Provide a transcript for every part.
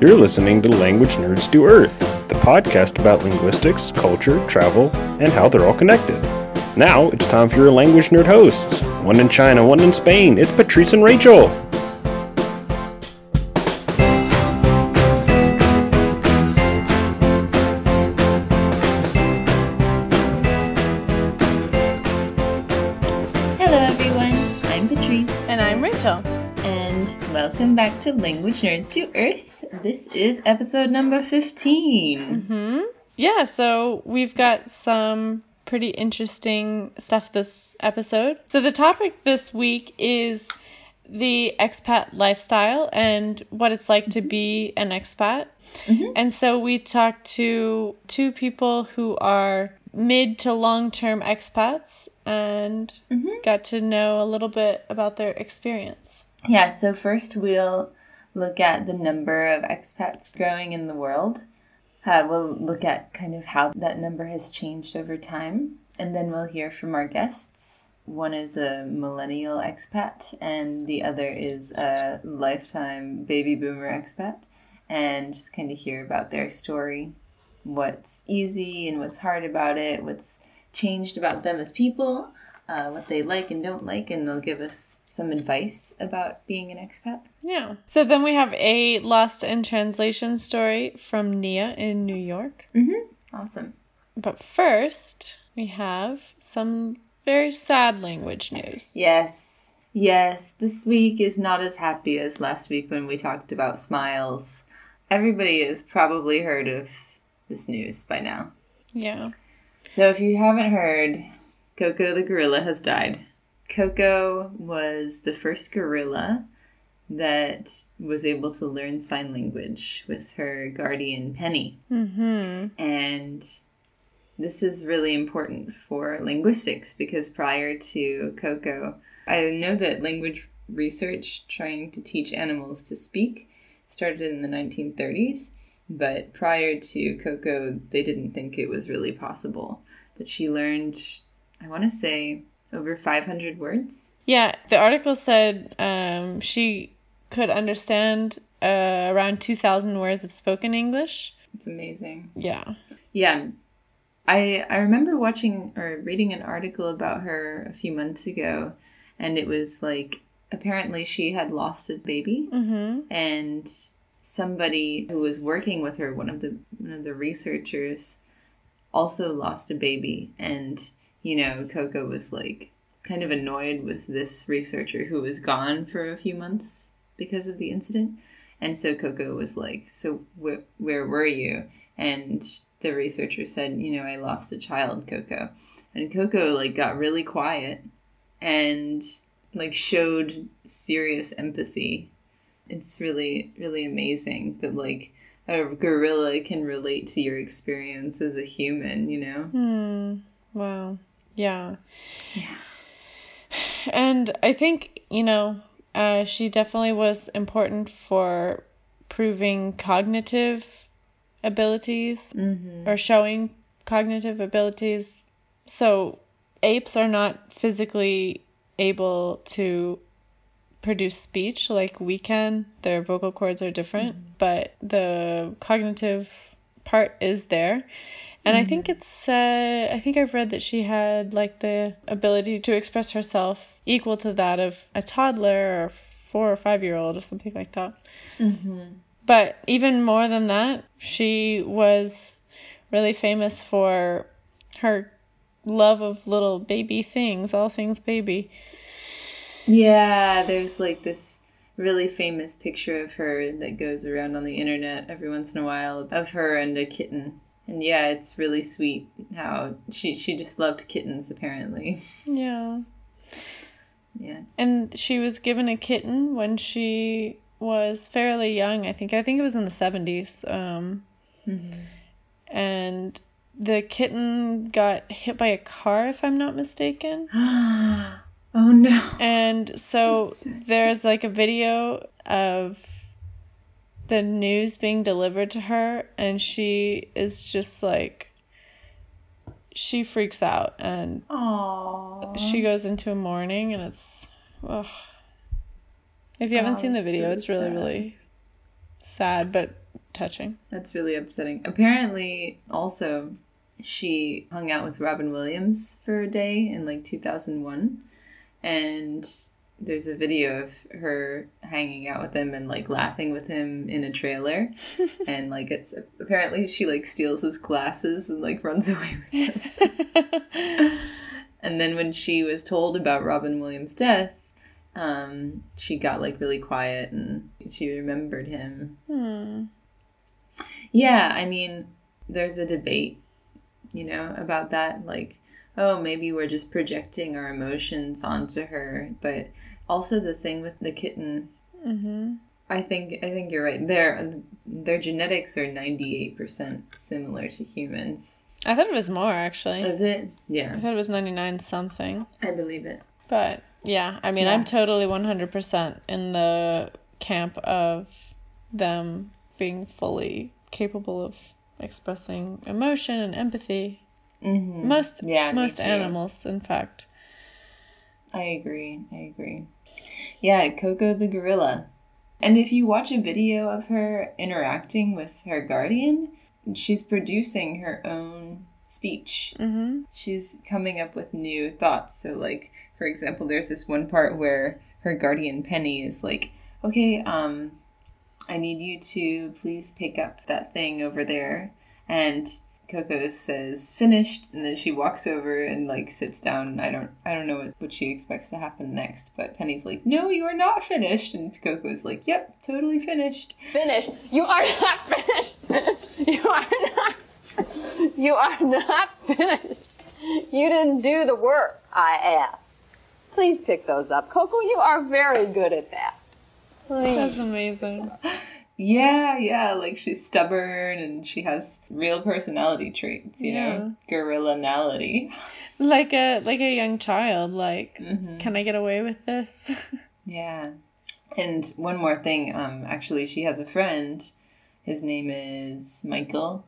You're listening to Language Nerds Do Earth, the podcast about linguistics, culture, travel, and how they're all connected. Now it's time for your language nerd hosts. One in China, one in Spain. It's Patrice and Rachel. Hello, everyone. I'm Patrice, And I'm Rachel. and welcome back to Language Nerds to Earth. This is episode number 15. hmm Yeah, so we've got some pretty interesting stuff this episode. So the topic this week is the expat lifestyle and what it's like to be an expat. Mhm. And so we talked to two people who are mid to long term expats and Mhm. got to know a little bit about their experience. Yeah, so first we'll look at the number of expats growing in the world. Uh, we'll look at kind of how that number has changed over time, and then we'll hear from our guests. One is a millennial expat, and the other is a lifetime baby boomer expat, and just kind of hear about their story, what's easy and what's hard about it, what's changed about them as people, uh, what they like and don't like, and they'll give us some advice about being an expat. Yeah. So then we have a lost in translation story from Nia in New York. Mm-hmm. Awesome. But first, we have some very sad language news. Yes. Yes, this week is not as happy as last week when we talked about smiles. Everybody has probably heard of this news by now. Yeah. So if you haven't heard, Koko the gorilla has died. Koko was the first gorilla that was able to learn sign language with her guardian Penny. Mm-hmm. And this is really important for linguistics because prior to Koko, I know that language research trying to teach animals to speak started in the 1930s, but prior to Koko, they didn't think it was really possible. But she learned, I want to say, over 500 words. Yeah, the article said um, she could understand uh, around 2,000 words of spoken English. It's amazing. Yeah. Yeah. I I remember watching or reading an article about her a few months ago and it was like apparently she had lost a baby Mm-hmm. and somebody who was working with her one of the one of the researchers also lost a baby and you know Koko was like kind of annoyed with this researcher who was gone for a few months because of the incident. And so Koko was like so wh- where were you? And the researcher said you know I lost a child Koko. And Koko like got really quiet and like showed serious empathy. It's really really amazing that like a gorilla can relate to your experience as a human you know? Hmm. Wow. Yeah. Yeah. And I think, you know, uh, she definitely was important for proving cognitive abilities mm-hmm. or showing cognitive abilities. So apes are not physically able to produce speech like we can. Their vocal cords are different, but the cognitive part is there. And I think it's uh, I think I've read that she had like the ability to express herself equal to that of a toddler or four or five year old or something like that. Mm-hmm. But even more than that, she was really famous for her love of little baby things, all things baby. yeah there's like this really famous picture of her that goes around on the internet every once in a while of her and a kitten and yeah it's really sweet how she she just loved kittens apparently Yeah. yeah And she was given a kitten when she was fairly young, I think. I think it was in the 70s. Um, mm-hmm. and the kitten got hit by a car, if I'm not mistaken. oh no And so so there's like a video of the news being delivered to her, and she is just like, she freaks out and Aww. she goes into a mourning, and it's, ugh. If you haven't Oh, seen the video, so it's really, sad. really sad but touching. That's really upsetting. Apparently, also, she hung out with Robin Williams for a day in like 2001. And there's a video of her hanging out with him and like laughing with him in a trailer. and like it's apparently she like steals his glasses and like runs away with them. and then when she was told about Robin Williams' death, um, she got like really quiet and she remembered him. Hmm. Yeah, I mean, there's a debate, you know, about that. Like, oh, maybe we're just projecting our emotions onto her. But also the thing with the kitten, Mhm. I think I think you're right. Their their genetics are 98% similar to humans. I thought it was more actually. Is it? Yeah. I thought it was 99 something. I believe it. But yeah, I mean, Yeah. I'm totally 100% in the camp of them being fully capable of expressing emotion and empathy. Mm-hmm. Most yeah, most animals, in fact. I agree. I agree. Yeah, Koko the gorilla. And if you watch a video of her interacting with her guardian, she's producing her own speech. Mhm. She's coming up with new thoughts. So, like, for example, there's this one part where her guardian Penny is like, "Okay, um, I need you to please pick up that thing over there." And Koko says, "Finished," and then she walks over and like sits down. I don't, I don't know what, what she expects to happen next, but Penny's like, "No, you are not finished," and Koko's like, "Yep, totally finished." finished. You are not finished. You are not. You are not finished. You didn't do the work I asked. Please pick those up. Koko, you are very good at that. Please. That's amazing. Yeah, yeah, like she's stubborn and she has real personality traits, you know, gorilla-nality. Like a like a young child. Like, hmm can I get away with this? Yeah. And one more thing, um, actually, she has a friend. His name is Michael,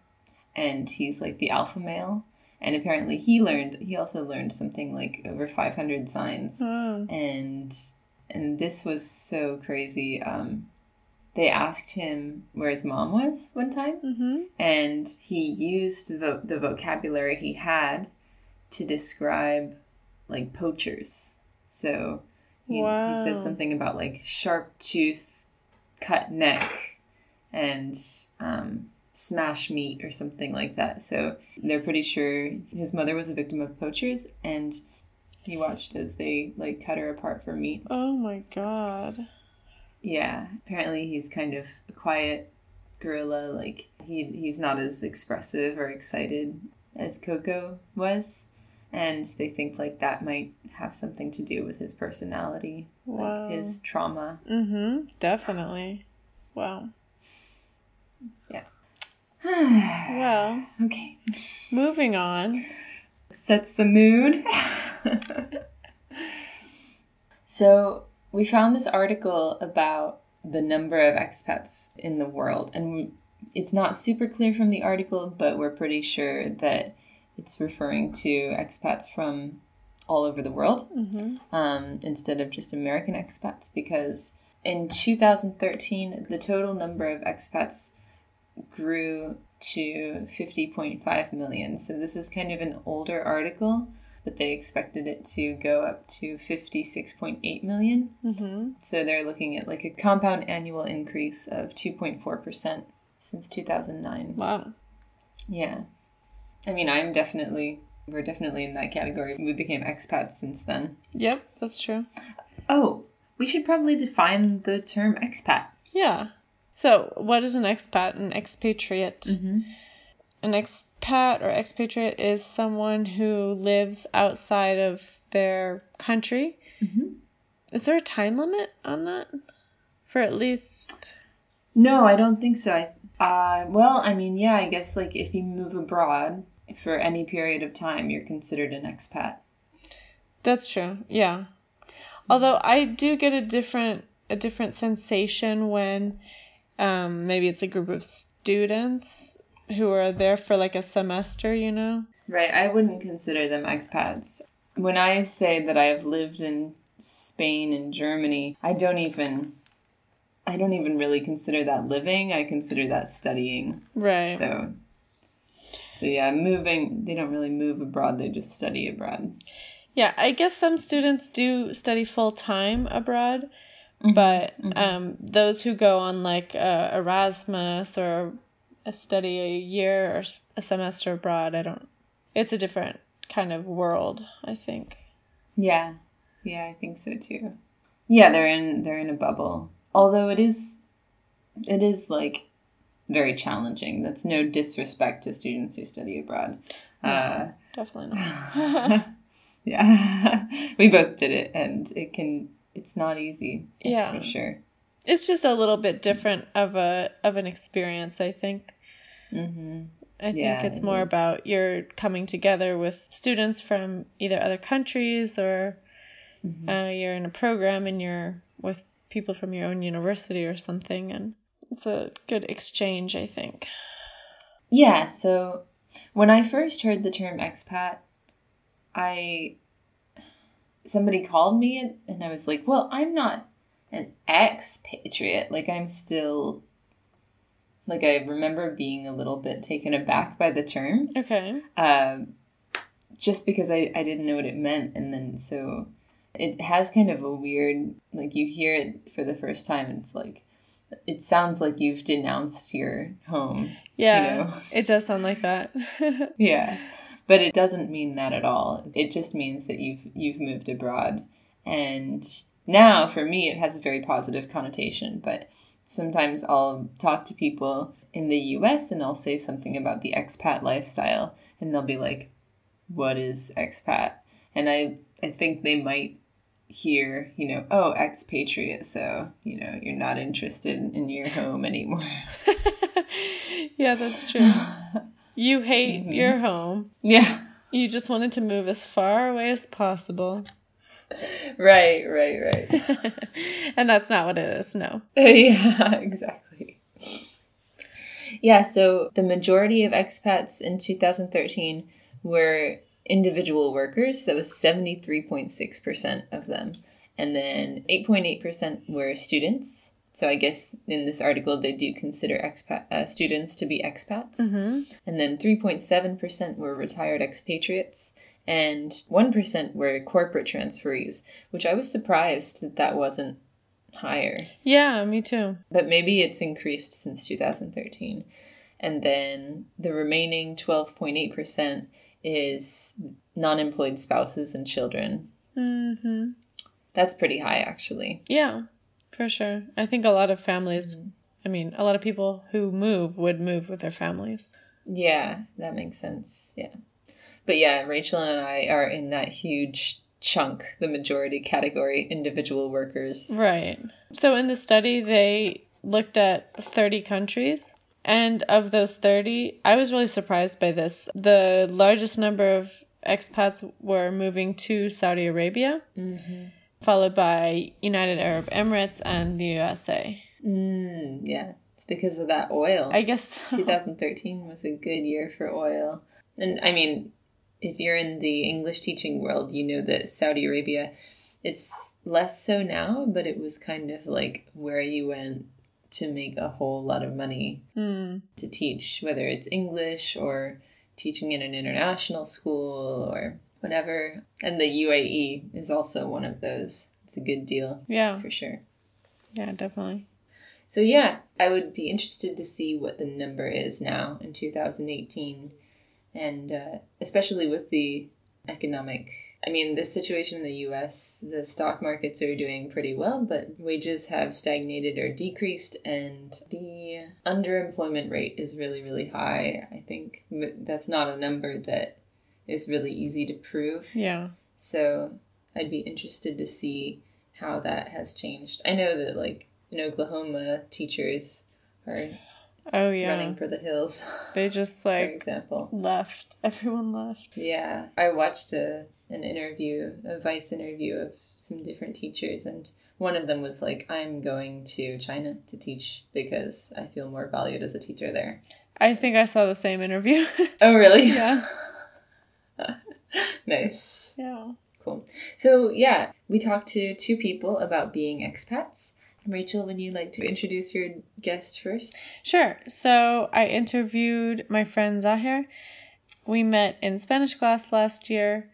and he's like the alpha male. And apparently, he learned. He also learned something like over 500 signs. oh. And and this was so crazy. Um, they asked him where his mom was one time, Mhm. and he used the the vocabulary he had to describe like poachers. So he, he says something about like sharp tooth, cut neck, and um, smash meat or something like that. So they're pretty sure his mother was a victim of poachers, and he watched as they like cut her apart for meat. Oh my god. Yeah, apparently he's kind of a quiet gorilla. Like he he's not as expressive or excited as Koko was, and they think like that might have something to do with his personality, Wow. like his trauma. Mhm. Definitely. Wow. Yeah. well, okay, moving on. sets the mood. so we found this article about the number of expats in the world, and we, it's not super clear from the article, but we're pretty sure that it's referring to expats from all over the world Mhm. um, instead of just American expats because in 2013 the total number of expats grew to 50.5 million. So this is kind of an older article, but they expected it to go up to 56.8 million. Mhm. So they're looking at like a compound annual increase of 2.4% since 2009. Wow. Yeah. I mean, I'm definitely, we're definitely in that category. We became expats since then. Yep, that's true. Oh, we should probably define the term expat. Yeah. So, what is an expat? An expatriate. Mm-hmm. An expat or expatriate is someone who lives outside of their country. Mm-hmm. Is there a time limit on that? For at least. No, I don't think so. I, uh, well, I mean, yeah, I guess like if you move abroad for any period of time, you're considered an expat. That's true. Yeah. Although I do get a different a different sensation when um, maybe it's a group of students who are there for like a semester, you know. Right. I wouldn't consider them expats. When I say that I have lived in Spain and Germany, I don't even I don't even really consider that living. I consider that studying. Right. So, so yeah, moving. They don't really move abroad. They just study abroad. Yeah, I guess some students do study full time abroad, Mm-hmm. but um, those who go on like uh, Erasmus or a study a year or a semester abroad, I don't. It's a different kind of world, I think. Yeah, yeah, I think so too. Yeah, they're in they're in a bubble. Although it is, it is like very challenging. That's no disrespect to students who study abroad. Uh, Definitely not. yeah, we both did it, and it can. It's not easy. That's Yeah. for sure. It's just a little bit different of a of an experience, I think. hmm I think Yeah, it's it more is. about you're coming together with students from either other countries or Mm-hmm. uh, you're in a program and you're with people from your own university or something, and it's a good exchange, I think. Yeah, so when I first heard the term expat, I somebody called me and I was like, "Well, I'm not an expatriate. Like I'm still like I remember being a little bit taken aback by the term, Okay. um, just because I I didn't know what it meant, and then so it has kind of a weird like you hear it for the first time, and it's like it sounds like you've denounced your home. Yeah, know. it does sound like that. Yeah, but it doesn't mean that at all. It just means that you've you've moved abroad, and now for me it has a very positive connotation. But sometimes I'll talk to people in the U.S. and I'll say something about the expat lifestyle, and they'll be like, "What is expat?" And I I think they might hear, you know, oh, expatriate, so you know you're not interested in your home anymore. yeah, that's true. You hate Mhm. your home. yeah. You just wanted to move as far away as possible. Right, right, right. and that's not what it is, no. yeah, exactly. Yeah, so the majority of expats in 2013 were individual workers. That was 73.6% of them. And then 8.8% were students. So I guess in this article they do consider expat uh, students to be expats. Mm-hmm. And then 3.7% were retired expatriates. And 1% were corporate transferees, which I was surprised that that wasn't higher Yeah, me too. but maybe it's increased since 2013. And then the remaining 12.8% is non employed spouses and children. Mm-hmm. That's pretty high, actually. Yeah, for sure. I think a lot of families, I mean, a lot of people who move would move with their families. Yeah, that makes sense. Yeah. But yeah, Rachel and I are in that huge chunk, the majority category, individual workers. Right. So in the study, they looked at 30 countries. And of those 30, I was really surprised by this. The largest number of expats were moving to Saudi Arabia, Mm-hmm. followed by United Arab Emirates and the USA. Mm, yeah, it's because of that oil. I guess. 2013 was a good year for oil. And I mean, if you're in the English teaching world, you know that Saudi Arabia, it's less so now, but it was kind of like where you went to make a whole lot of money Hmm. to teach, whether it's English or teaching in an international school or whatever. And the UAE is also one of those. It's a good deal Yeah. for sure. Yeah, definitely. So yeah, I would be interested to see what the number is now in 2018, and uh, especially with the economic. I mean, the situation in the U.S. The stock markets are doing pretty well, but wages have stagnated or decreased, and the underemployment rate is really, really high. I think that's not a number that is really easy to prove. Yeah. So I'd be interested to see how that has changed. I know that like in Oklahoma, teachers are Oh, yeah. running for the hills, They just like for example. left. Everyone left. Yeah, I watched a an interview, a Vice interview of some different teachers, and one of them was like, "I'm going to China to teach because I feel more valued as a teacher there." I think I saw the same interview. Oh, really? Yeah. nice. yeah. Cool. So, yeah, we talked to two people about being expats, Rachel, would you like to introduce your guest first? Sure. So I interviewed my friend Zahir. We met in Spanish class last year,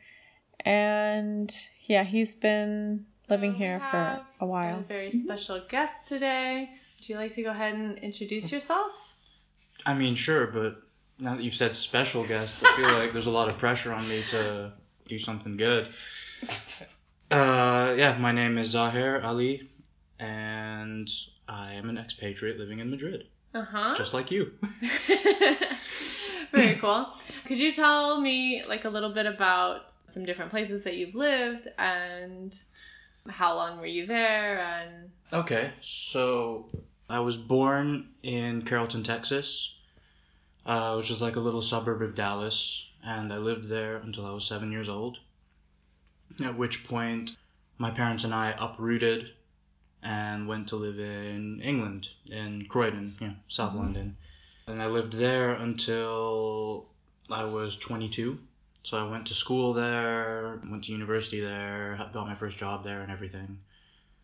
and yeah, he's been living here for a while. A very special guest today. Would you like to go ahead and introduce yourself? I mean, sure, but now that you've said special guest, I feel like there's a lot of pressure on me to do something good. Uh, yeah, my name is Zahir Ali, and I am an expatriate living in Madrid. Uh huh. Just like you. Very cool. Could you tell me like a little bit about some different places that you've lived and how long were you there and Okay, so I was born in Carrollton, Texas, uh, which is like a little suburb of Dallas, and I lived there until I was seven years old. At which point, my parents and I uprooted and went to live in England, in Croydon, yeah, South mm-hmm. London. And I lived there until I was 22. So I went to school there, went to university there, got my first job there and everything.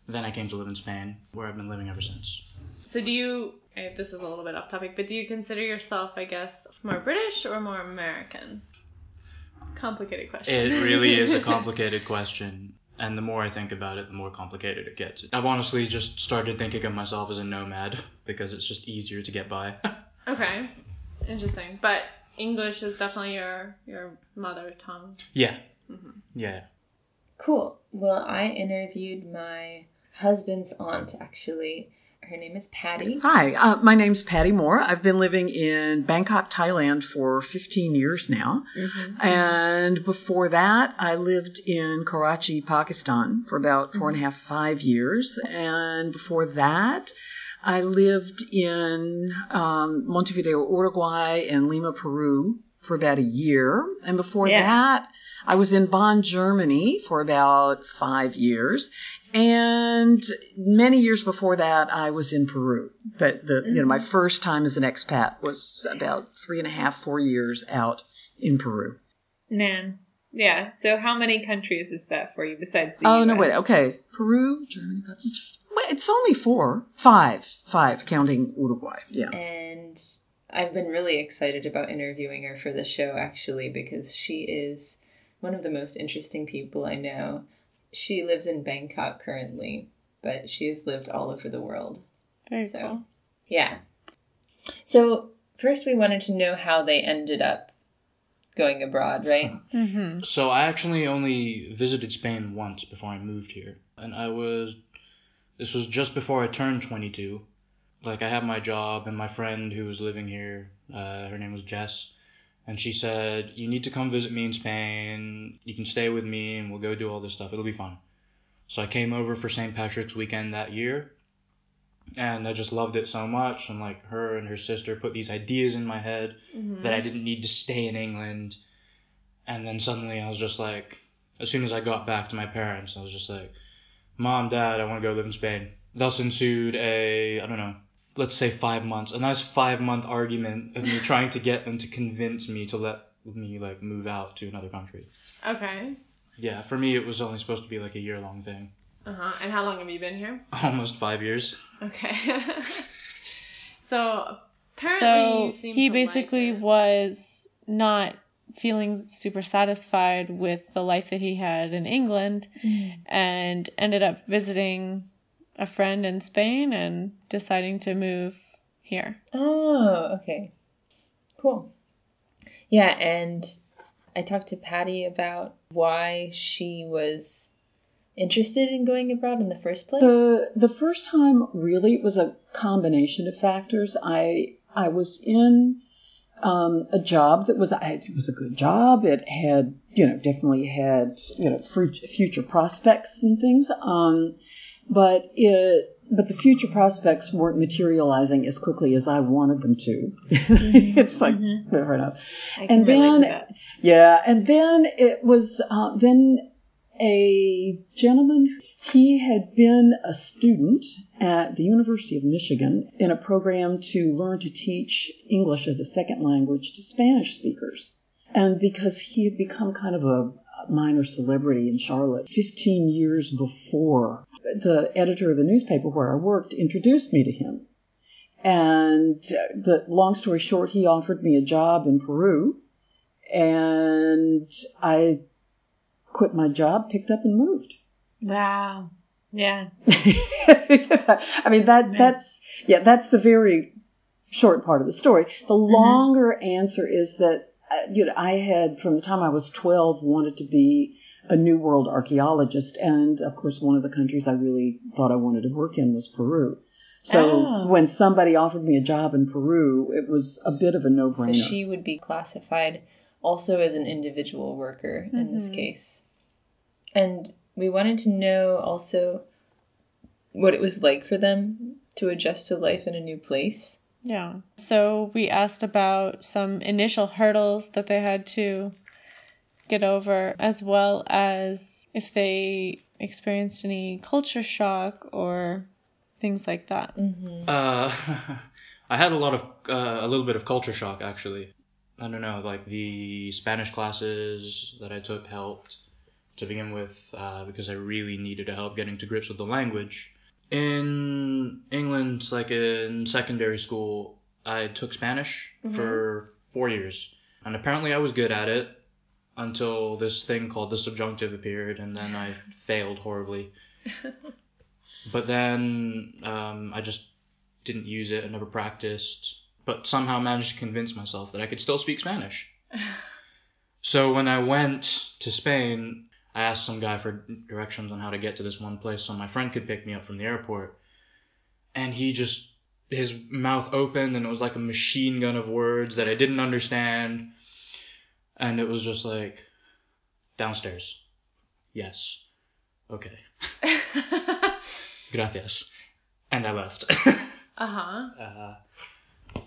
Then I came to live in Spain, where I've been living ever since. so do you this is a little bit off topic but do you consider yourself i guess more british or more american complicated question It really is a complicated question. And the more I think about it, the more complicated it gets. I've honestly just started thinking of myself as a nomad because it's just easier to get by. okay interesting but english is definitely your your mother tongue yeah. Mm-hmm. Yeah. Cool. Well, I interviewed my husband's aunt, actually. Her name is Patty. Hi, uh, my name's Patty Moore. I've been living in Bangkok, Thailand for 15 years now. And before that, I lived in Karachi, Pakistan for about four and a half, five years. And before that, I lived in um, Montevideo, Uruguay, and Lima, Peru for about a year. And before Yeah. that, I was in Bonn, Germany for about five years. And many years before that, I was in Peru. But the you know my mm-hmm. first time as an expat was about three and a half, four years out in Peru. Nan. Yeah. So how many countries is that for you besides the Oh US? no, wait, okay, Peru, Germany, it's, well, it's only four, five, five, counting Uruguay. Yeah. And I've been really excited about interviewing her for the show actually because she is one of the most interesting people I know. She lives in Bangkok currently, but she has lived all over the world. very So- cool Yeah. So first we wanted to know how they ended up going abroad, right? mm-hmm. So I actually only visited Spain once before I moved here. And I was. This was just before I turned 22. Like, I had my job, and my friend who was living here, uh, her name was Jess, and she said, You need to come visit me in Spain. You can stay with me, and we'll go do all this stuff. It'll be fun. So I came over for St. Patrick's weekend that year, and I just loved it so much. And, like, her and her sister put these ideas in my head mm-hmm. that I didn't need to stay in England. And then suddenly I was just like, as soon as I got back to my parents, I was just like, Mom, Dad, I want to go live in Spain. Thus ensued a, I don't know, let's say five months, a nice five month argument of me trying to get them to convince me to let me like move out to another country. okay Yeah, for me it was only supposed to be like a year long thing. uh-huh and how long have you been here Almost five years. Okay. so apparently So you seem he to like basically it. was not feeling super satisfied with the life that he had in England and ended up visiting a friend in Spain and deciding to move here. Oh, okay. Cool. Yeah, and I talked to Patty about why she was interested in going abroad in the first place. The the first time really it was a combination of factors. I I was in um, a job that was I, it was a good job. It had you know definitely had you know future prospects and things. Um, but it but the future prospects weren't materializing as quickly as I wanted them to. it's like fair enough. I can and then to that. yeah, and then it was uh, then a gentleman. He had been a student at the University of Michigan in a program to learn to teach English as a second language to Spanish speakers. And because he had become kind of a minor celebrity in Charlotte 15 years before the editor of the newspaper where I worked introduced me to him. And the long story short, he offered me a job in Peru, and I quit my job, picked up, and moved. Wow. Yeah. I mean that nice. that's yeah that's the very short part of the story. The mm-hmm. longer answer is that uh, you know I had from the time I was 12 wanted to be a New World archaeologist, and of course one of the countries I really thought I wanted to work in was Peru. So oh. when somebody offered me a job in Peru, it was a bit of a no-brainer. So she would be classified also as an individual worker mm-hmm. in this mm-hmm. case. And we wanted to know also what it was like for them to adjust to life in a new place. Yeah. So we asked about some initial hurdles that they had to get over, as well as if they experienced any culture shock or things like that. Mm-hmm. Uh, I had a lot of uh, a little bit of culture shock actually. I don't know, like the Spanish classes that I took helped to begin with uh, because I really needed to help getting to grips with the language. In England, like in secondary school, I took Spanish mm-hmm. for four years, and apparently I was good at it until this thing called the subjunctive appeared, and then I failed horribly. but then um, I just didn't use it. I never practiced, but somehow managed to convince myself that I could still speak Spanish. so when I went to Spain, I asked some guy for directions on how to get to this one place so my friend could pick me up from the airport. And he just, his mouth opened and it was like a machine gun of words that I didn't understand. And it was just like, downstairs. Yes. Okay. Gracias. And I left. uh-huh. Uh,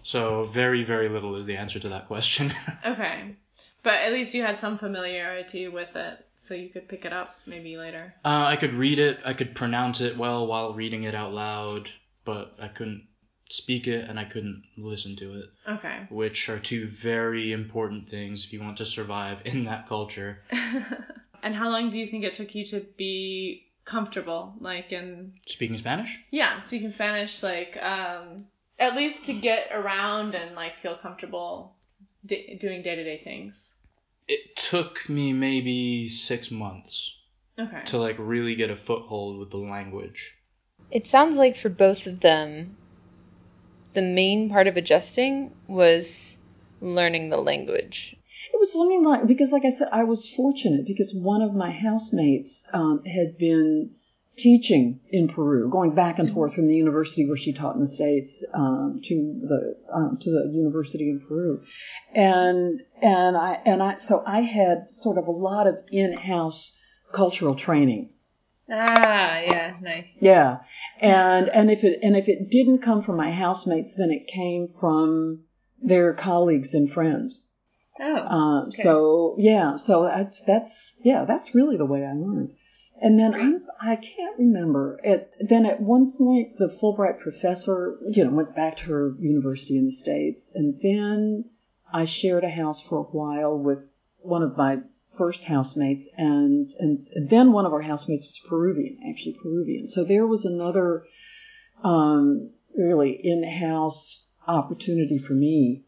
so very, very little is the answer to that question. okay. But at least you had some familiarity with it so you could pick it up maybe later. Uh, I could read it. I could pronounce it well while reading it out loud, but I couldn't speak it and I couldn't listen to it. Okay. Which are two very important things if you want to survive in that culture. and how long do you think it took you to be comfortable, like in speaking Spanish? Yeah, speaking Spanish, like um, at least to get around and like feel comfortable d- doing day to day things it took me maybe six months okay. to like really get a foothold with the language. It sounds like for both of them, the main part of adjusting was learning the language. It was learning like because, like I said, I was fortunate because one of my housemates um, had been teaching in Peru, going back and forth from the university where she taught in the states um, to the um, to the university in Peru, and and I and I so I had sort of a lot of in-house cultural training. Ah, yeah, nice. Yeah, and and if it and if it didn't come from my housemates, then it came from their colleagues and friends. Oh. Uh, okay. So yeah, so that's that's yeah, that's really the way I learned. And then I'm, I can't remember. At, then at one point, the Fulbright professor, you know, went back to her university in the States. And then I shared a house for a while with one of my first housemates. And, and then one of our housemates was Peruvian, actually Peruvian. So there was another, um, really in-house opportunity for me.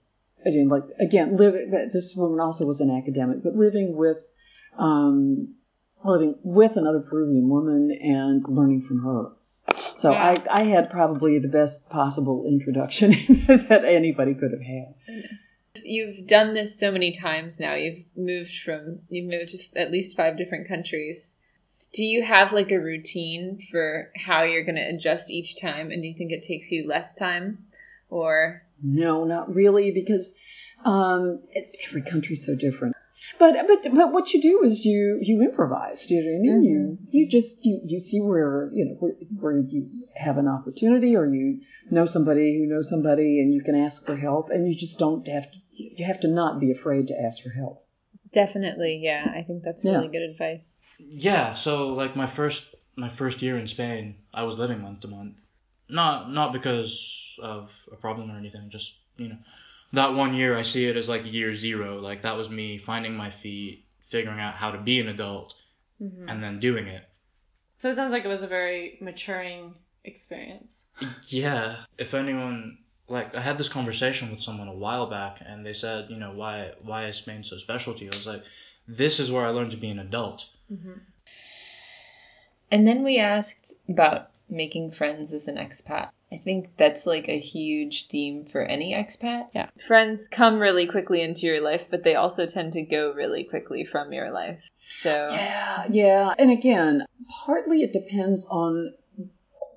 I mean, like, again, living, this woman also was an academic, but living with, um, living with another Peruvian woman and learning from her. So yeah. I, I had probably the best possible introduction that anybody could have had. You've done this so many times now. You've moved from you've moved to at least five different countries. Do you have like a routine for how you're going to adjust each time and do you think it takes you less time or No, not really because um, every country's so different. But but but what you do is you you improvise. Do you know what I mean? Mm-hmm. You you just you you see where you know where, where you have an opportunity or you know somebody who knows somebody and you can ask for help and you just don't have to you have to not be afraid to ask for help. Definitely, yeah. I think that's really yeah. good advice. Yeah. So like my first my first year in Spain, I was living month to month. Not not because of a problem or anything, just you know that one year I see it as like year zero. Like that was me finding my feet, figuring out how to be an adult, mm-hmm. and then doing it. So it sounds like it was a very maturing experience. Yeah. If anyone like I had this conversation with someone a while back and they said, you know, why why is Spain so special to you? I was like, this is where I learned to be an adult. Mm-hmm. And then we asked about making friends as an expat. I think that's like a huge theme for any expat. Yeah. Friends come really quickly into your life, but they also tend to go really quickly from your life. So, Yeah, yeah. And again, partly it depends on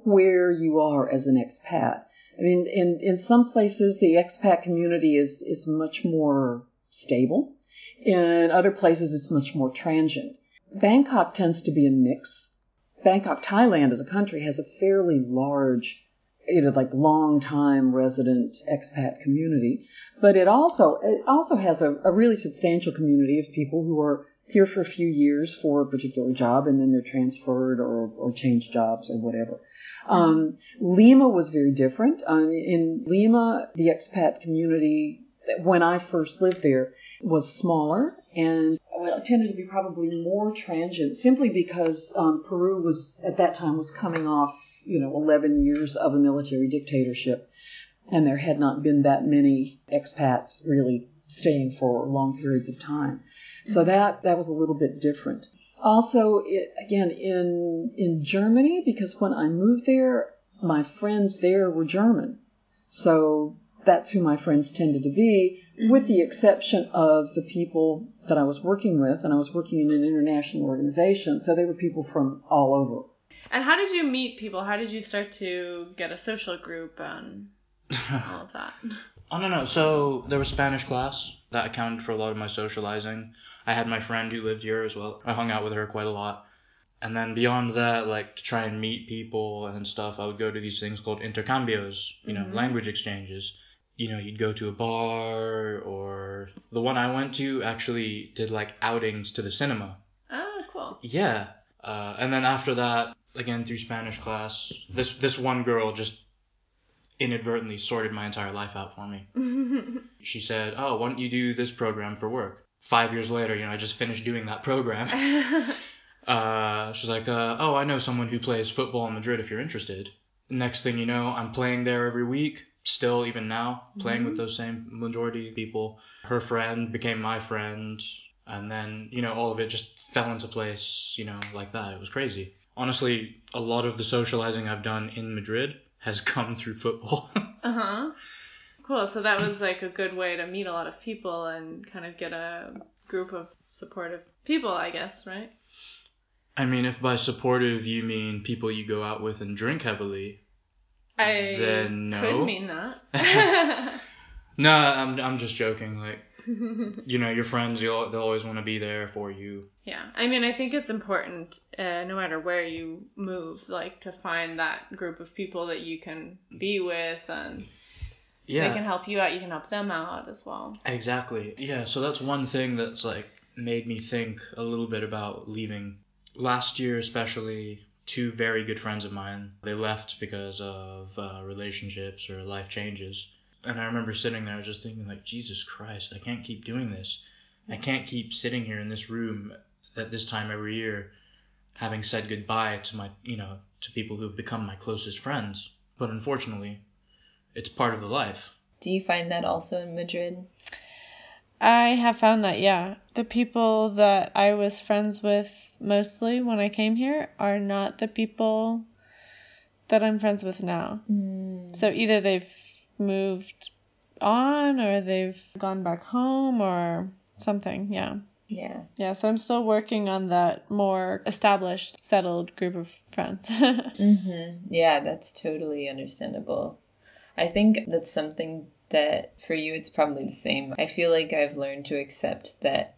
where you are as an expat. I mean, in, in some places, the expat community is, is much more stable. In other places, it's much more transient. Bangkok tends to be a mix. Bangkok, Thailand as a country has a fairly large, you know, like long time resident expat community, but it also, it also has a, a really substantial community of people who are here for a few years for a particular job and then they're transferred or, or change jobs or whatever. Um, Lima was very different. Um, in Lima, the expat community, when I first lived there, was smaller and well, it tended to be probably more transient simply because um, Peru was, at that time, was coming off, you know, 11 years of a military dictatorship and there had not been that many expats really staying for long periods of time. So mm-hmm. that that was a little bit different. Also, it, again in in Germany, because when I moved there, my friends there were German, so that's who my friends tended to be, mm-hmm. with the exception of the people that I was working with, and I was working in an international organization, so they were people from all over. And how did you meet people? How did you start to get a social group and all of that? Oh no no. So there was Spanish class that accounted for a lot of my socializing. I had my friend who lived here as well. I hung out with her quite a lot. And then beyond that, like to try and meet people and stuff, I would go to these things called intercambios, you know, language exchanges. You know, you'd go to a bar or the one I went to actually did like outings to the cinema. Oh, cool. Yeah. Uh, and then after that, again through Spanish class, this this one girl just inadvertently sorted my entire life out for me. she said, "Oh, why don't you do this program for work?" Five years later, you know, I just finished doing that program. uh, she's like, uh, "Oh, I know someone who plays football in Madrid. If you're interested." Next thing you know, I'm playing there every week. Still, even now, playing with those same majority people. Her friend became my friend, and then you know, all of it just fell into place. You know, like that. It was crazy. Honestly, a lot of the socializing I've done in Madrid has come through football. Uh huh. Cool. So that was like a good way to meet a lot of people and kind of get a group of supportive people, I guess, right? I mean, if by supportive you mean people you go out with and drink heavily, I Then no. could mean that. no, I'm I'm just joking. Like, you know, your friends, you'll they'll always want to be there for you. yeah. I mean, I think it's important, uh, no matter where you move, like to find that group of people that you can be with and Yeah, they can help you out, you can help them out as well. exactly. Yeah, so that's one thing that's like made me think a little bit about leaving. Last year, especially, two very good friends of mine they left because of uh, relationships or life changes. And I remember sitting there just thinking like, Jesus Christ, I can't keep doing this. I can't keep sitting here in this room at this time every year, having said goodbye to my, you know, to people who have become my closest friends. But unfortunately, it's part of the life. do you find that also in Madrid? I have found that, yeah. The people that I was friends with mostly when I came here are not the people that I'm friends with now. So either they've moved on or they've gone back home or something, yeah. Yeah. Yeah, so I'm still working on that more established, settled group of friends. Mm-hmm. Yeah, that's totally understandable. I think that's something that for you it's probably the same. I feel like I've learned to accept that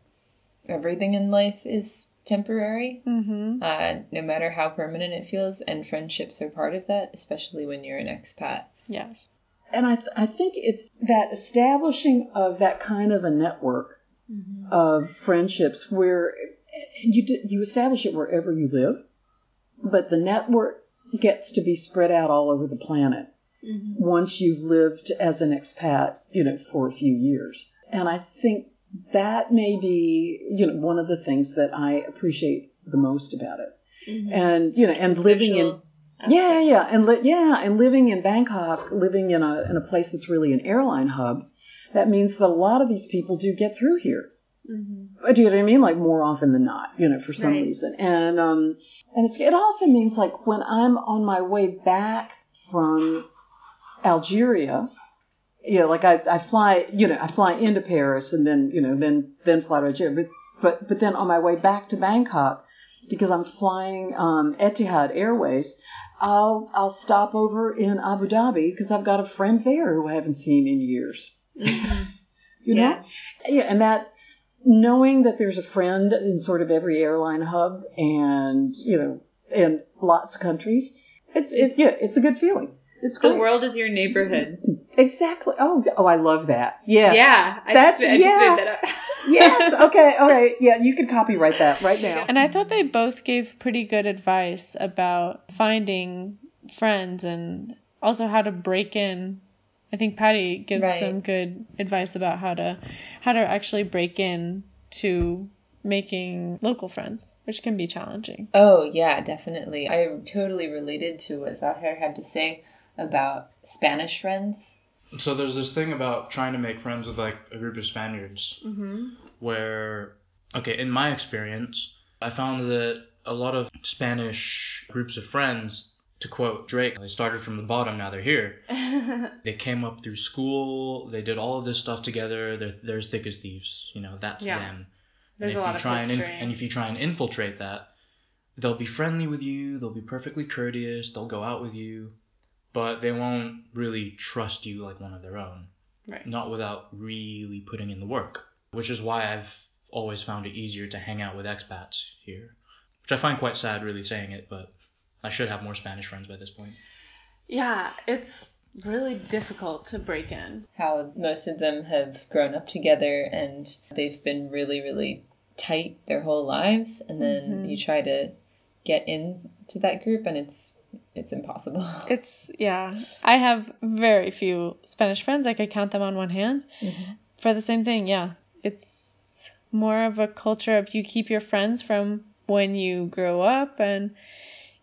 everything in life is temporary, mhm. uh, no matter how permanent it feels, and friendships are part of that, especially when you're an expat. Yes. And I, th- I think it's that establishing of that kind of a network of friendships where you d- you establish it wherever you live, but the network gets to be spread out all over the planet once you've lived as an expat, you know, for a few years. And I think that may be, you know, one of the things that I appreciate the most about it. and you know, and living in yeah, yeah, and li- yeah, and living in Bangkok, living in a in a place that's really an airline hub, that means that a lot of these people do get through here. Mm-hmm. Do you know what I mean? Like more often than not, you know, for some Right. reason. And um, and it's, it also means like when I'm on my way back from Algeria, you know, like I, I fly, you know, I fly into Paris and then, you know, then then fly to Algeria. But but but then on my way back to Bangkok, because I'm flying um, Etihad Airways, I'll I'll stop over in Abu Dhabi because I've got a friend there who I haven't seen in years. you know, yeah, and that knowing that there's a friend in sort of every airline hub and you know in lots of countries, it's it yeah, it's a good feeling. It's The great. world is your neighborhood. Exactly. Oh, oh, I love that. Yes. Yeah, I That's- just, I just yeah. made that up. Yes. Okay. All right. Yeah, you can copyright that right now. And I thought they both gave pretty good advice about finding friends and also how to break in. I think Patty gives Right. some good advice about how to how to actually break in to making local friends, which can be challenging. Oh, yeah, definitely. I totally related to what Zahir had to say about Spanish friends. So there's this thing about trying to make friends with like a group of Spaniards, mm-hmm. where okay, in my experience, I found that a lot of Spanish groups of friends, to quote Drake, they started from the bottom, now they're here. they came up through school, they did all of this stuff together. They're, they're as thick as thieves, you know, that's Yeah. them. There's and a if lot you of try and, inf- history. and if you try and infiltrate that, they'll be friendly with you, they'll be perfectly courteous, they'll go out with you, but they won't really trust you like one of their own. Right. Not without really putting in the work, which is why I've always found it easier to hang out with expats here. Which I find quite sad really saying it, but I should have more Spanish friends by this point. Yeah, it's really difficult to break in. How most of them have grown up together and they've been really, really tight their whole lives. And then mm-hmm. you try to get into that group and it's it's impossible. It's yeah. I have very few Spanish friends. I could count them on one hand. Mm-hmm. For the same thing, yeah. It's more of a culture of you keep your friends from when you grow up and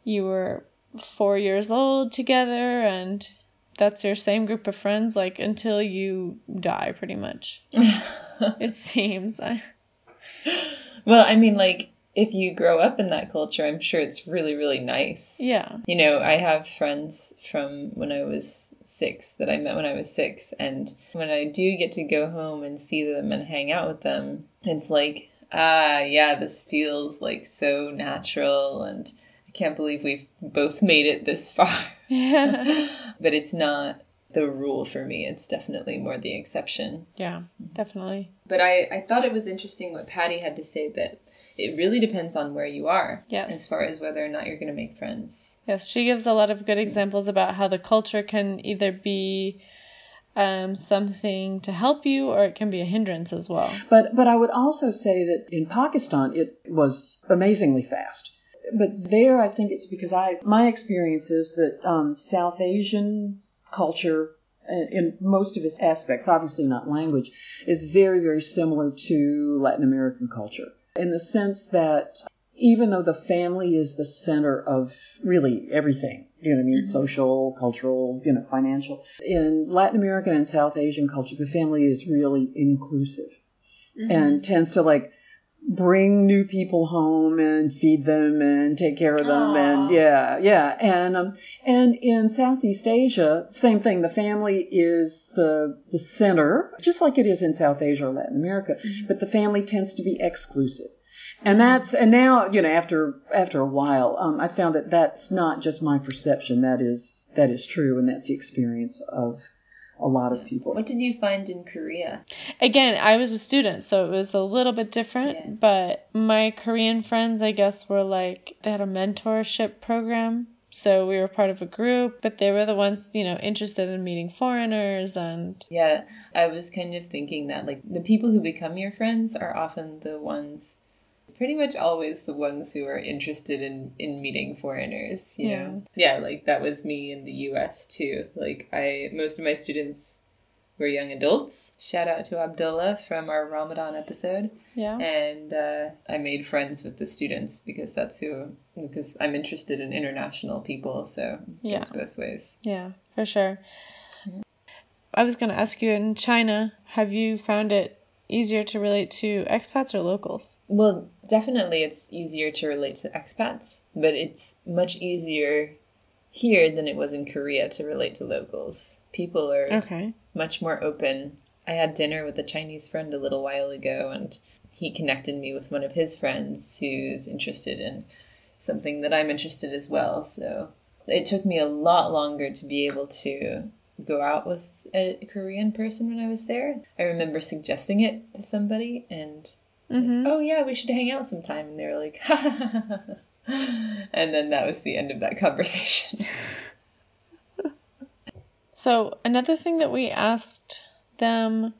you were four years old together and that's your same group of friends like until you die pretty much. it seems. I, well, I mean, like, if you grow up in that culture, I'm sure it's really, really nice. yeah. You know, I have friends from when I was six that I met when I was six, and when I do get to go home and see them and hang out with them, it's like, ah, yeah, this feels like so natural, and I can't believe we've both made it this far. Yeah. but it's not the rule for me, it's definitely more the exception. yeah, definitely. But I, I thought it was interesting what Patty had to say that it really depends on where you are Yes. as far as whether or not you're going to make friends. Yes, she gives a lot of good examples about how the culture can either be um, something to help you or it can be a hindrance as well. But but I would also say that in Pakistan it was amazingly fast. But there, I think it's because I my experience is that um, South Asian culture, uh, in most of its aspects, obviously not language, is very very similar to Latin American culture in the sense that even though the family is the center of really everything, you know what I mean, mm-hmm. social, cultural, you know, financial. In Latin American and South Asian cultures, the family is really inclusive mm-hmm. and tends to like bring new people home and feed them and take care of them and yeah yeah. And um, and in Southeast Asia same thing. The family is the the center just like it is in South Asia or Latin America but the family tends to be exclusive. And that's and now you know after after a while um, I found that that's not just my perception. That is that is true and that's the experience of a lot of people What did you find in Korea? Again, I was a student, so it was a little bit different, Yeah. but my Korean friends, I guess, were like, they had a mentorship program. So we were part of a group, but they were the ones, you know, interested in meeting foreigners and Yeah, I was kind of thinking that like the people who become your friends are often the ones pretty much always the ones who are interested in in meeting foreigners, you know. Yeah, like that was me in the US too. Like I most of my students were young adults. Shout out to Abdullah from our Ramadan episode. Yeah. And uh, I made friends with the students because that's who, because I'm interested in international people, so Yeah. it's both ways. Yeah, for sure. I was going to ask you in China, have you found it easier to relate to expats or locals? Well, definitely it's easier to relate to expats, but it's much easier here than it was in Korea to relate to locals. People are Okay. much more open. I had dinner with a Chinese friend a little while ago, and he connected me with one of his friends who's interested in something that I'm interested as well. So it took me a lot longer to be able to go out with a Korean person when I was there. I remember suggesting it to somebody, and like, Mhm. oh yeah, we should hang out sometime, and they were like, ha ha ha ha. ha. And then that was the end of that conversation. So, another thing that we asked them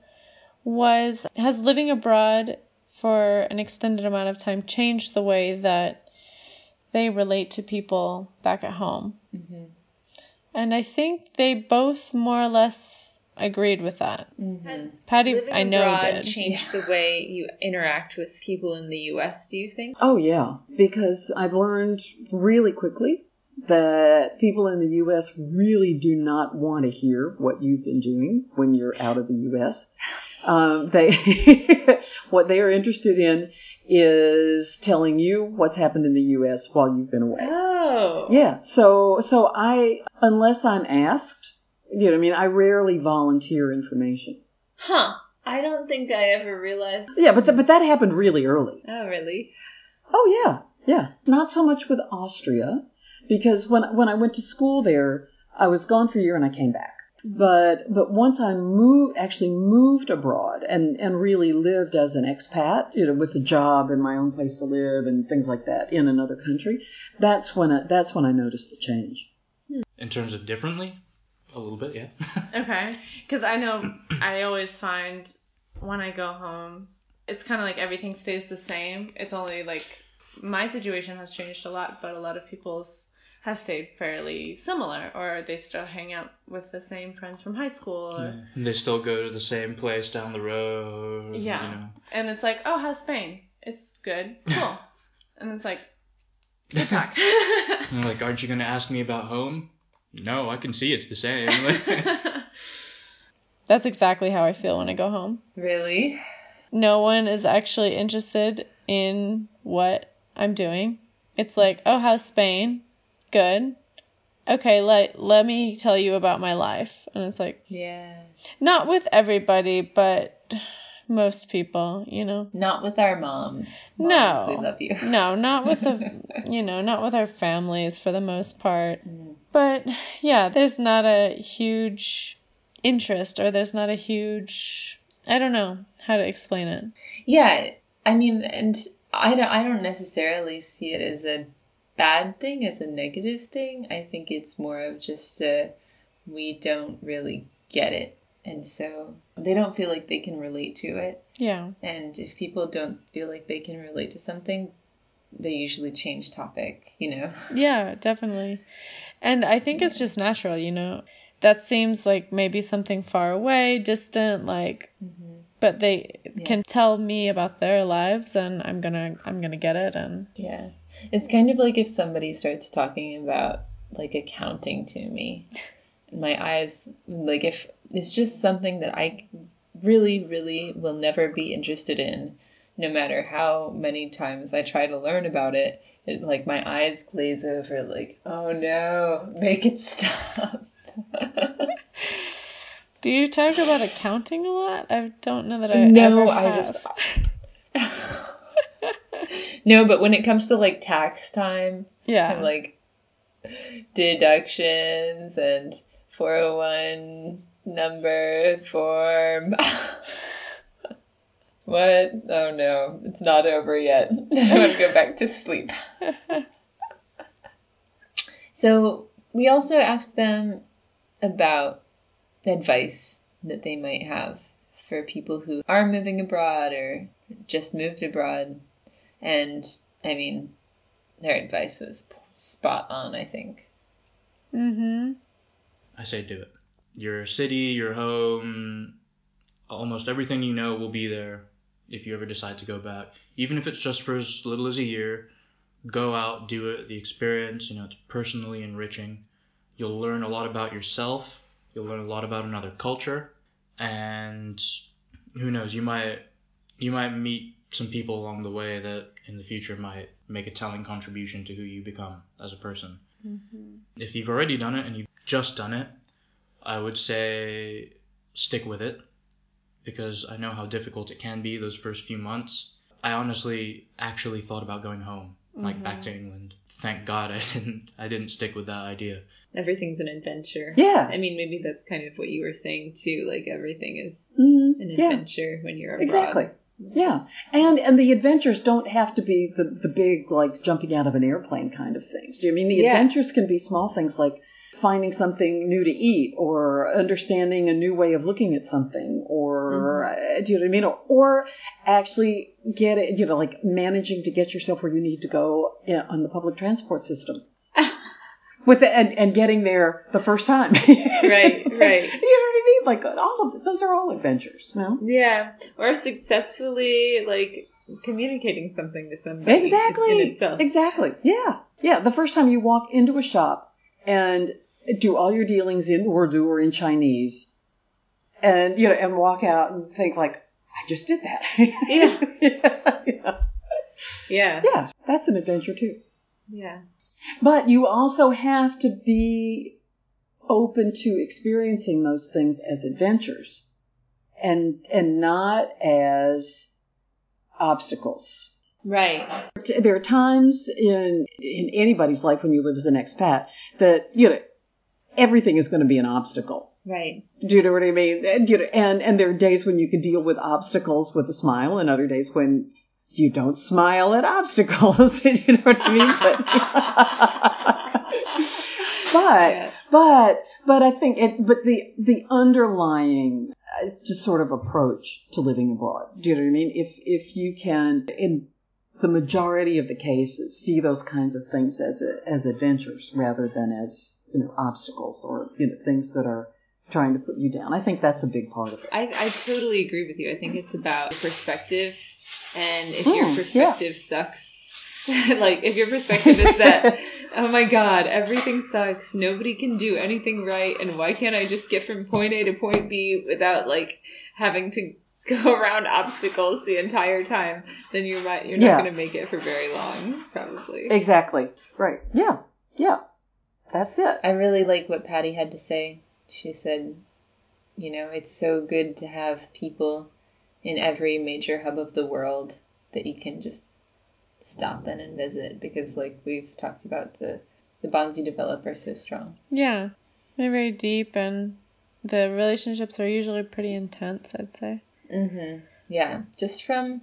was Has living abroad for an extended amount of time changed the way that they relate to people back at home? Mhm. And I think they both more or less agreed with that. Mhm. Patty, Living I know, abroad did. changed the way you interact with people in the U.S. Do you think? Oh, yeah, because I've learned really quickly that people in the U.S. really do not want to hear what you've been doing when you're out of the U.S. Um, they, what they are interested in is telling you what's happened in the U.S. while you've been away. Oh. Yeah. So so I unless I'm asked, you know, what I mean, I rarely volunteer information. Huh. I don't think I ever realized. Yeah, but th- but that happened really early. Oh, really? Oh yeah, yeah. Not so much with Austria, because when when I went to school there, I was gone for a year and I came back. Mm-hmm. But but once I moved, actually moved abroad and and really lived as an expat, you know, with a job and my own place to live and things like that in another country, that's when I, that's when I noticed the change. In terms of differently, a little bit, yeah. Okay, because I know I always find when I go home, it's kind of like everything stays the same. It's only like my situation has changed a lot, but a lot of people's has stayed fairly similar, or they still hang out with the same friends from high school. Or, Yeah. And they still go to the same place down the road. Yeah. You know. And it's like, oh, how's Spain? It's good. Cool. and it's like, good talk. And they're like, aren't you gonna ask me about home? No, I can see it's the same. That's exactly how I feel when I go home. Really? no one is actually interested in what I'm doing. It's like, oh, how's Spain? Good. Okay, let let me tell you about my life. And it's like, Yeah. not with everybody, but most people, you know. Not with our moms. No. We love you. No, not with the, you know, not with our families for the most part. Mm. But yeah, there's not a huge interest or there's not a huge, I don't know how to explain it. Yeah, I mean, and I don't, I don't necessarily see it as a bad thing, as a negative thing. I think it's more of just a, we don't really get it. And so they don't feel like they can relate to it. Yeah. And if people don't feel like they can relate to something, they usually change topic, you know? Yeah, definitely. And I think it's just natural, you know. That seems like maybe something far away, distant, like mm-hmm. but they Yeah. can tell me about their lives and I'm to I'm to get it and Yeah. It's kind of like if somebody starts talking about like accounting to me. My eyes like if it's just something that I really really will never be interested in no matter how many times I try to learn about it. It like my eyes glaze over like, "Oh no, make it stop." Do you talk about accounting a lot? I don't know that I no, I have. just No, but when it comes to like tax time, yeah. and like deductions and 401 number form. what? Oh no, it's not over yet. I want to go back to sleep. so, we also asked them about advice that they might have for people who are moving abroad or just moved abroad. And I mean, their advice was spot on, I think. mhm. I say do it. Your city, your home, almost everything you know will be there if you ever decide to go back. Even if it's just for as little as a year, go out, do it. The experience, you know, it's personally enriching. You'll learn a lot about yourself. You'll learn a lot about another culture, and who knows, you might you might meet some people along the way that in the future might make a telling contribution to who you become as a person. Mm-hmm. If you've already done it and you've just done it, I would say stick with it because I know how difficult it can be those first few months. I honestly actually thought about going home, like back to England. Thank God I didn't I didn't stick with that idea. Everything's an adventure. Yeah. I mean, maybe that's kind of what you were saying too. Like everything is Mhm. an Yeah. adventure when you're abroad. Exactly. Yeah, and and the adventures don't have to be the the big like jumping out of an airplane kind of things. Do you mean the Yeah. adventures can be small things like finding something new to eat or understanding a new way of looking at something or uh, do you know what I mean or, or actually get it you know like managing to get yourself where you need to go on the public transport system. With it, and, and getting there the first time. Right, right. you know what I mean? Like all of those are all adventures. You know? Yeah, or successfully like communicating something to somebody. Exactly. In itself. Exactly. Yeah. Yeah. The first time you walk into a shop and do all your dealings in Urdu or in Chinese, and you know, and walk out and think like, I just did that. Yeah. yeah. Yeah. Yeah. Yeah. That's an adventure too. Yeah. But you also have to be open to experiencing those things as adventures and and not as obstacles. Right. There are times in in anybody's life when you live as an expat that you know everything is going to be an obstacle. Right. Do you know what I mean? And, you know, and and there are days when you can deal with obstacles with a smile, and other days when you don't smile at obstacles. Do you know what I mean? But but Yeah. But but I think it. But the the underlying uh, just sort of approach to living abroad. Do you know what I mean? If if you can in the majority of the cases see those kinds of things as as adventures rather than as you know obstacles or you know things that are trying to put you down. I think that's a big part of it. I, I totally agree with you. I think it's about perspective, and if your Mm, yeah. perspective sucks, like if your perspective is that, oh my god, everything sucks, nobody can do anything right, and why can't I just get from point A to point B without like having to go around obstacles the entire time, then you might you're not Yeah. going to make it for very long, probably. Exactly. Right. Yeah. Yeah. That's it. I really like what Patty had to say. She said, you know, it's so good to have people in every major hub of the world that you can just stop in and visit because like we've talked about the the bonds you develop are so strong. Yeah, they're very deep, and the relationships are usually pretty intense. I'd say. Mhm. Yeah, just from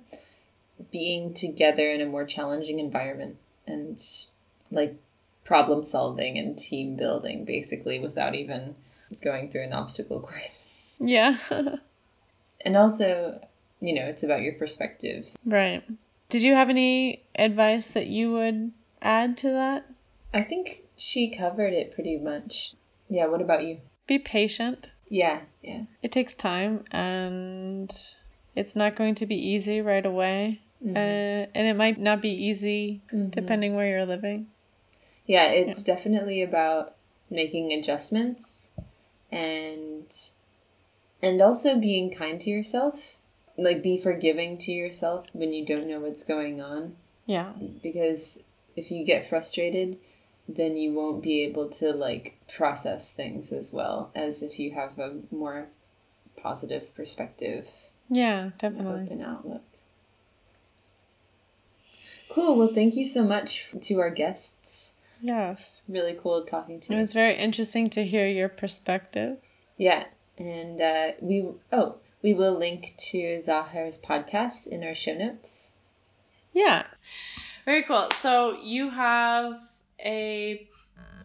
being together in a more challenging environment and like problem solving and team building basically without even going through an obstacle course. Yeah. And also, you know, it's about your perspective. right. Did you have any advice that you would add to that? I think she covered it pretty much. Yeah, what about you? Be patient. Yeah, yeah. It takes time, and it's not going to be easy right away. Mhm. Uh, and it might not be easy Mhm. depending where you're living. Yeah, it's definitely about making adjustments and and also being kind to yourself. Like be forgiving to yourself when you don't know what's going on Yeah. because if you get frustrated, then you won't be able to like process things as well as if you have a more positive perspective Yeah, definitely. open outlook. Cool. Well, thank you so much to our guests. Yes. Really cool talking to you. It was very interesting to hear your perspectives. Yeah, and uh, we oh we will link to Zahir's podcast in our show notes. Yeah. Very cool. So you have a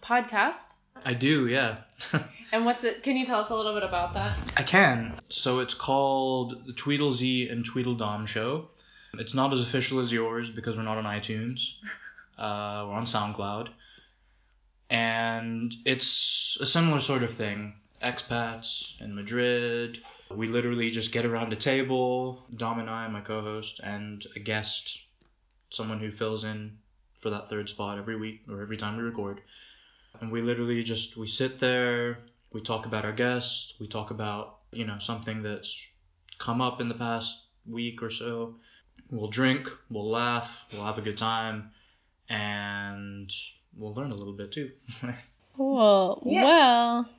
podcast. I do, yeah. And what's it? Can you tell us a little bit about that? I can. So it's called the Tweedledee and Tweedledum Show. It's not as official as yours because we're not on iTunes. Uh, we're on SoundCloud. And it's a similar sort of thing. Expats in Madrid. We literally just get around a table, Dom and I, my co-host, and a guest, someone who fills in for that third spot every week or every time we record. And we literally just we sit there, we talk about our guest, we talk about, you know, something that's come up in the past week or so. We'll drink, we'll laugh, we'll have a good time, and we'll learn a little bit too. Cool. Yeah. Well,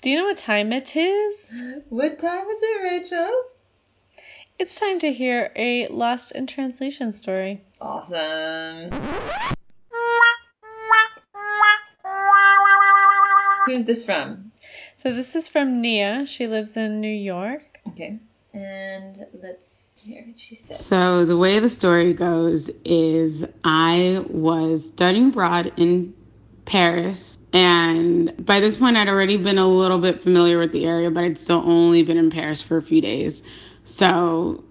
do you know what time it is? What time is it, Rachel? It's time to hear a lost in translation story. Awesome. Who's this from? So this is from Nia. She lives in New York. Okay. And let's hear what she said. So the way the story goes is I was studying abroad in Paris and by this point I'd already been a little bit familiar with the area but I'd still only been in Paris for a few days. So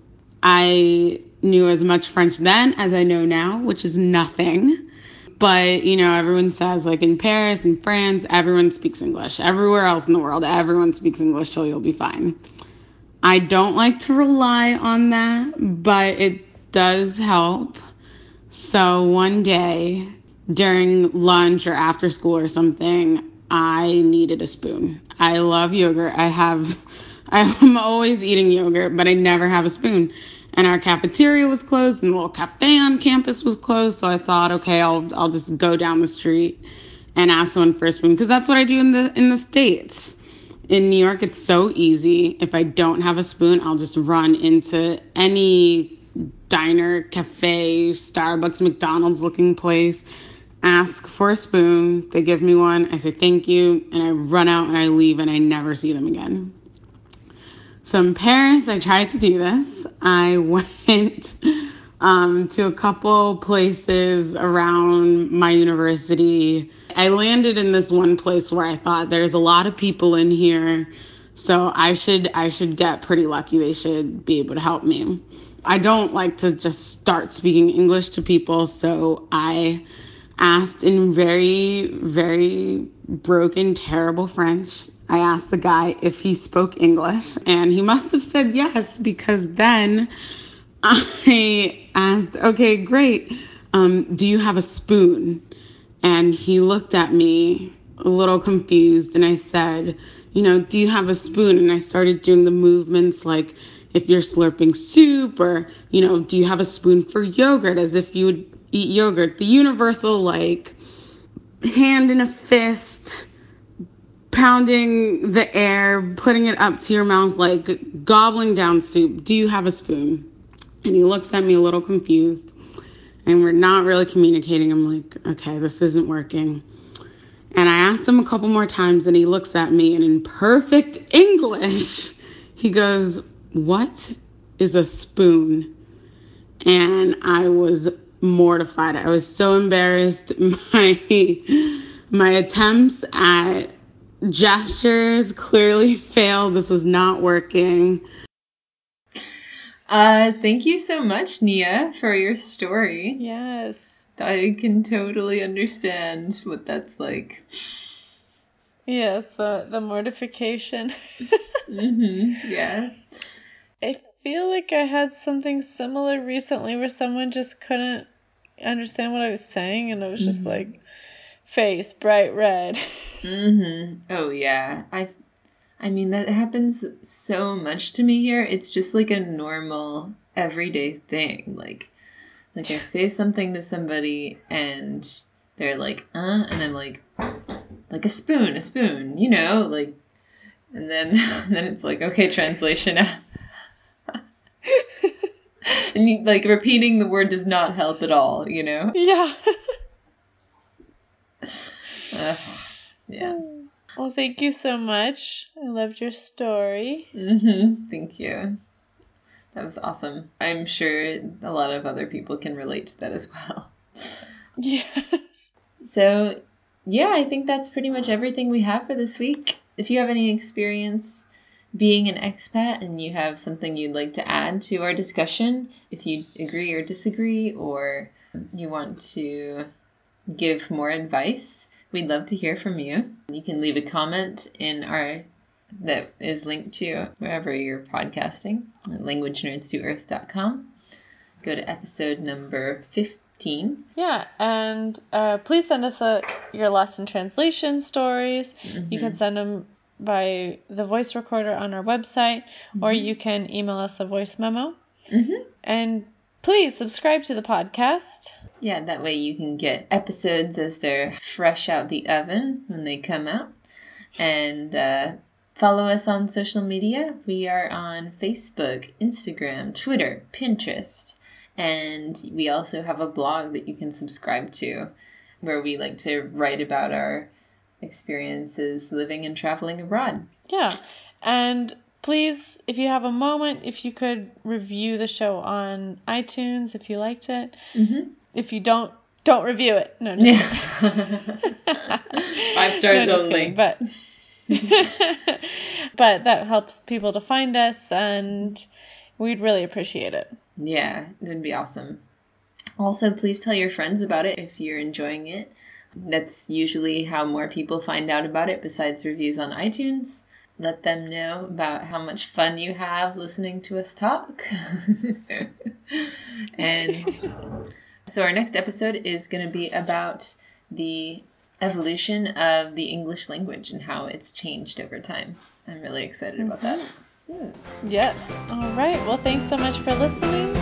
I knew as much French then as I know now, which is nothing. But, you know, everyone says like in Paris and France, everyone speaks English. Everywhere else in the world, everyone speaks English, so you'll be fine. I don't like to rely on that, but it does help. So one day during lunch or after school or something, I needed a spoon. I love yogurt. I have, I'm always eating yogurt, but I never have a spoon. And our cafeteria was closed, and the little cafe on campus was closed. So I thought, okay, I'll I'll just go down the street and ask someone for a spoon because that's what I do in the in the states. In New York, it's so easy. If I don't have a spoon, I'll just run into any diner, cafe, Starbucks, McDonald's looking place, ask for a spoon. They give me one. I say thank you, and I run out and I leave, and I never see them again. So in Paris, I tried to do this. I went um, to a couple places around my university. I landed in this one place where I thought there's a lot of people in here, so I should I should get pretty lucky. They should be able to help me. I don't like to just start speaking English to people, so I asked in very very broken terrible French. I asked the guy if he spoke English, and he must have said yes because then I asked, okay, great. Um, do you have a spoon? And he looked at me a little confused, and I said, you know, do you have a spoon? And I started doing the movements like if you're slurping soup, or, you know, do you have a spoon for yogurt as if you would eat yogurt? The universal, like, hand in a fist, pounding the air, putting it up to your mouth, like gobbling down soup. Do you have a spoon? And he looks at me a little confused, and we're not really communicating. I'm like, okay, this isn't working. And I asked him a couple more times, and he looks at me, and in perfect English, he goes, What is a spoon? And I was mortified. I was so embarrassed. My my attempts at gestures clearly failed. This was not working. Uh, thank you so much, Nia, for your story. Yes. I can totally understand what that's like. Yes, the the mortification. Mm-hmm. Yeah. I feel like I had something similar recently where someone just couldn't understand what I was saying and it was just like face bright red. Mm-hmm. Oh yeah. I I mean that happens so much to me here. It's just like a normal everyday thing. Like like I say something to somebody and they're like, uh, and I'm like like a spoon, a spoon, you know, like and then and then it's like, okay, translation and like repeating the word does not help at all, you know? yeah. Ugh. yeah. Well, thank you so much. I loved your story. Mm-hmm. Thank you. That was awesome. I'm sure a lot of other people can relate to that as well. Yes. So, yeah, I think that's pretty much everything we have for this week. If you have any experience being an expat and you have something you'd like to add to our discussion, if you agree or disagree, or you want to give more advice, we'd love to hear from you. You can leave a comment in our that is linked to wherever you're podcasting at languagenerdsdoearth.com. Go to episode number 15. Yeah, and uh, please send us a, your lesson translation stories. You can send them by the voice recorder on our website, or you can email us a voice memo. Mhm. And please subscribe to the podcast. Yeah, that way you can get episodes as they're fresh out the oven when they come out. And uh, follow us on social media. We are on Facebook, Instagram, Twitter, Pinterest. And we also have a blog that you can subscribe to where we like to write about our experiences living and traveling abroad. Yeah. And please, if you have a moment, if you could review the show on iTunes if you liked it. Mm-hmm. If you don't, don't review it. No, just Five stars No, only. kidding, but but that helps people to find us, and we'd really appreciate it. Yeah, that'd be awesome. Also, please tell your friends about it if you're enjoying it. That's usually how more people find out about it besides reviews on iTunes. Let them know about how much fun you have listening to us talk. and so, our next episode is going to be about the evolution of the English language and how it's changed over time. I'm really excited about that. Mm-hmm. Yes. All right. Well, thanks so much for listening,